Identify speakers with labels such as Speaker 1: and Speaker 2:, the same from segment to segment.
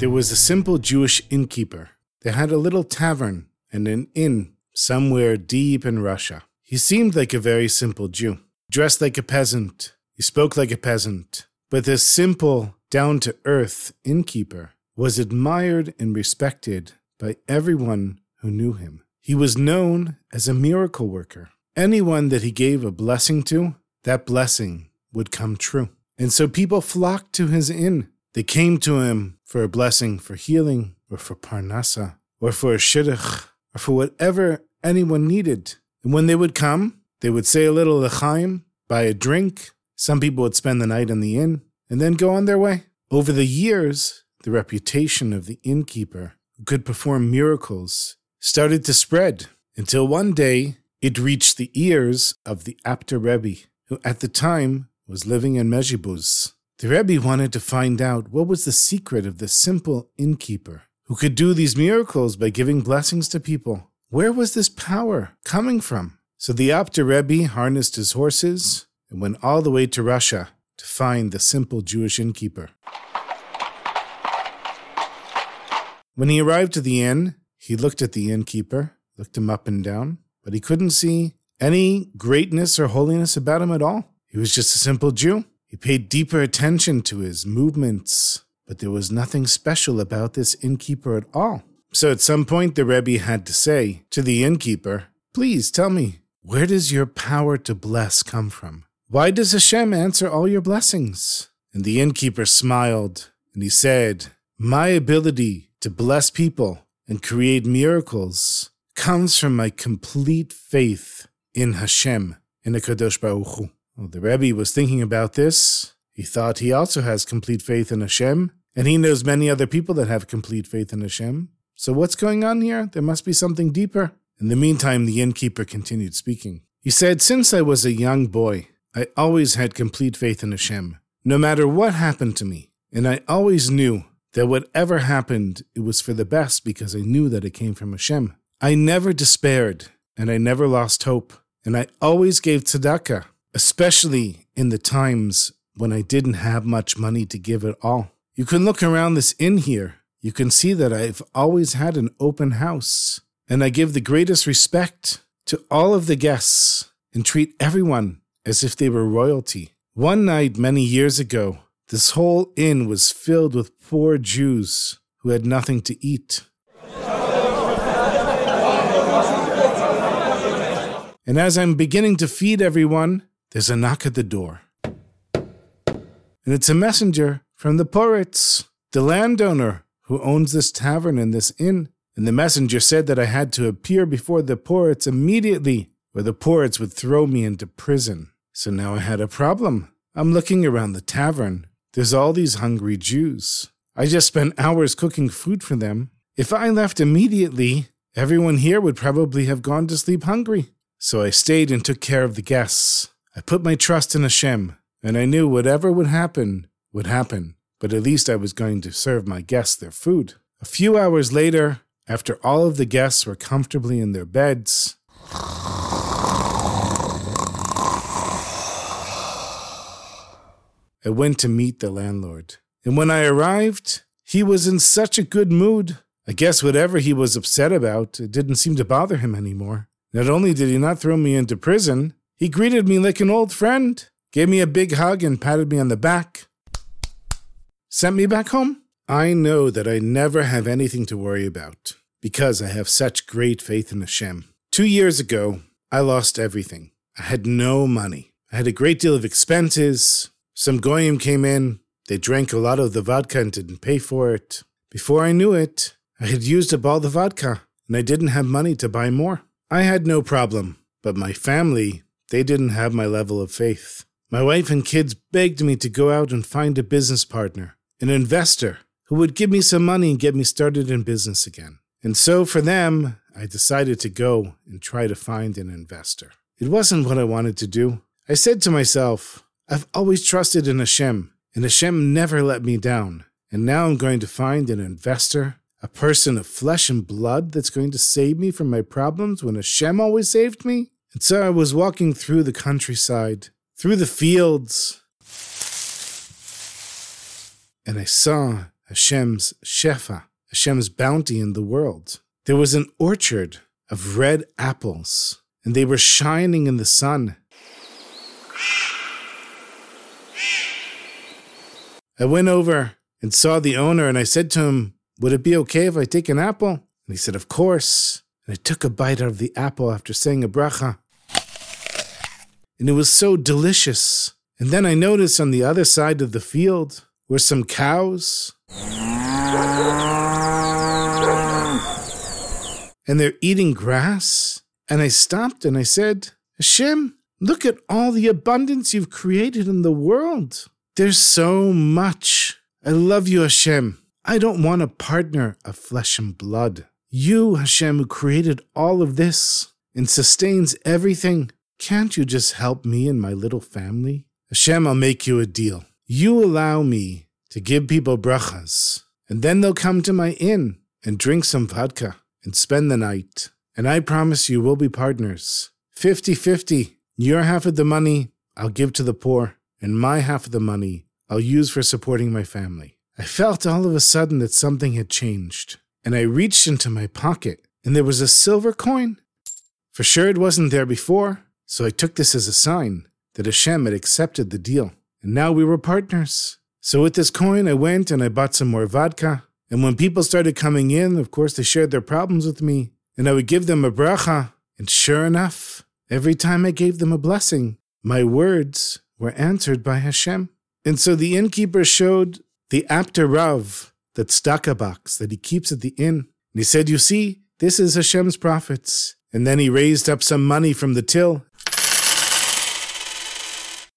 Speaker 1: There was a simple Jewish innkeeper. They had a little tavern and an inn somewhere deep in Russia. He seemed like a very simple Jew, dressed like a peasant. He spoke like a peasant. But this simple, down to earth innkeeper was admired and respected by everyone who knew him. He was known as a miracle worker. Anyone that he gave a blessing to, that blessing would come true. And so people flocked to his inn. They came to him for a blessing for healing, or for parnasa, or for a shidduch, or for whatever anyone needed. And when they would come, they would say a little l'chaim, buy a drink. Some people would spend the night in the inn, and then go on their way. Over the years, the reputation of the innkeeper who could perform miracles started to spread until one day it reached the ears of the Apter Rebbe, who at the time was living in Mezhibuz. The Rebbe wanted to find out what was the secret of the simple innkeeper who could do these miracles by giving blessings to people. Where was this power coming from? So the Apter Rebbe harnessed his horses and went all the way to Russia to find the simple Jewish innkeeper. When he arrived at the inn, he looked at the innkeeper, looked him up and down, but he couldn't see any greatness or holiness about him at all. He was just a simple Jew. He paid deeper attention to his movements, but there was nothing special about this innkeeper at all. So at some point, the Rebbe had to say to the innkeeper, Please tell me, where does your power to bless come from? Why does Hashem answer all your blessings? And the innkeeper smiled and he said, My ability to bless people and create miracles comes from my complete faith in Hashem, in the Kadosh Baruch Hu. Well, the Rebbe was thinking about this. He thought he also has complete faith in Hashem, and he knows many other people that have complete faith in Hashem. So what's going on here? There must be something deeper. In the meantime, the innkeeper continued speaking. He said, Since I was a young boy, I always had complete faith in Hashem, no matter what happened to me. And I always knew that whatever happened, it was for the best because I knew that it came from Hashem. I never despaired and I never lost hope. And I always gave tzedakah, especially in the times when I didn't have much money to give at all. You can look around this inn here. You can see that I've always had an open house. And I give the greatest respect to all of the guests and treat everyone as if they were royalty. One night many years ago, this whole inn was filled with poor Jews who had nothing to eat. And as I'm beginning to feed everyone, there's a knock at the door. And it's a messenger from the Poritz, the landowner who owns this tavern and this inn. And the messenger said that I had to appear before the Poritz immediately, or the Poritz would throw me into prison. So now I had a problem. I'm looking around the tavern. There's all these hungry Jews. I just spent hours cooking food for them. If I left immediately, everyone here would probably have gone to sleep hungry. So I stayed and took care of the guests. I put my trust in Hashem, and I knew whatever would happen would happen, but at least I was going to serve my guests their food. A few hours later, after all of the guests were comfortably in their beds, I went to meet the landlord. And when I arrived, he was in such a good mood. I guess whatever he was upset about, it didn't seem to bother him anymore. Not only did he not throw me into prison, he greeted me like an old friend, gave me a big hug, and patted me on the back. Sent me back home. I know that I never have anything to worry about because I have such great faith in Hashem. Two years ago, I lost everything. I had no money. I had a great deal of expenses. Some goyim came in. They drank a lot of the vodka and didn't pay for it. Before I knew it, I had used up all the vodka and I didn't have money to buy more. I had no problem, but my family, they didn't have my level of faith. My wife and kids begged me to go out and find a business partner, an investor, who would give me some money and get me started in business again. And so for them, I decided to go and try to find an investor. It wasn't what I wanted to do. I said to myself, I've always trusted in Hashem, and Hashem never let me down. And now I'm going to find an investor, a person of flesh and blood that's going to save me from my problems when Hashem always saved me. And so I was walking through the countryside, through the fields, and I saw Hashem's Shefa, Hashem's bounty in the world. There was an orchard of red apples, and they were shining in the sun. I went over and saw the owner, and I said to him, Would it be okay if I take an apple? And he said, Of course. And I took a bite out of the apple after saying a bracha. And it was so delicious. And then I noticed on the other side of the field were some cows. And they're eating grass. And I stopped and I said, Hashem, look at all the abundance you've created in the world. There's so much. I love you, Hashem. I don't want a partner of flesh and blood. You, Hashem, who created all of this and sustains everything, can't you just help me and my little family? Hashem, I'll make you a deal. You allow me to give people brachas, and then they'll come to my inn and drink some vodka and spend the night. And I promise you we'll be partners. 50 50. Your half of the money I'll give to the poor, and my half of the money I'll use for supporting my family. I felt all of a sudden that something had changed, and I reached into my pocket, and there was a silver coin. For sure it wasn't there before, so I took this as a sign that Hashem had accepted the deal, and now we were partners. So with this coin, I went and I bought some more vodka, and when people started coming in, of course, they shared their problems with me, and I would give them a bracha, and sure enough, every time I gave them a blessing, my words were answered by Hashem. And so the innkeeper showed the Apter Rav, that tzedakah box that he keeps at the inn. And he said, You see, this is Hashem's profits. And then he raised up some money from the till.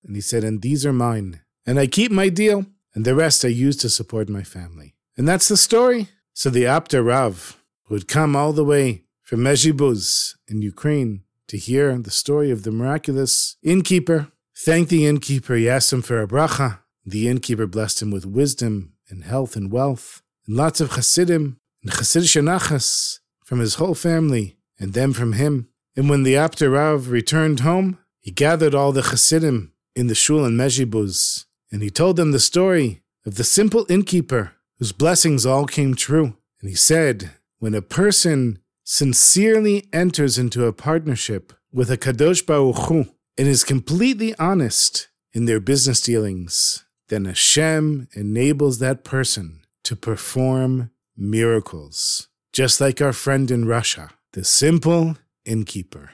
Speaker 1: And he said, And these are mine. And I keep my deal, and the rest I use to support my family. And that's the story. So the Apter Rav, who had come all the way from Mezhibuz in Ukraine to hear the story of the miraculous innkeeper, thanked the innkeeper. He asked him for a bracha. The innkeeper blessed him with wisdom and health and wealth, and lots of chassidim and chassidish nachas from his whole family, and them from him. And when the Apter Rav returned home, he gathered all the chassidim in the shul in Mezhibuz, and he told them the story of the simple innkeeper whose blessings all came true. And he said, when a person sincerely enters into a partnership with a Kadosh Baruch Hu and is completely honest in their business dealings, then Hashem enables that person to perform miracles, just like our friend in Russia, the simple innkeeper.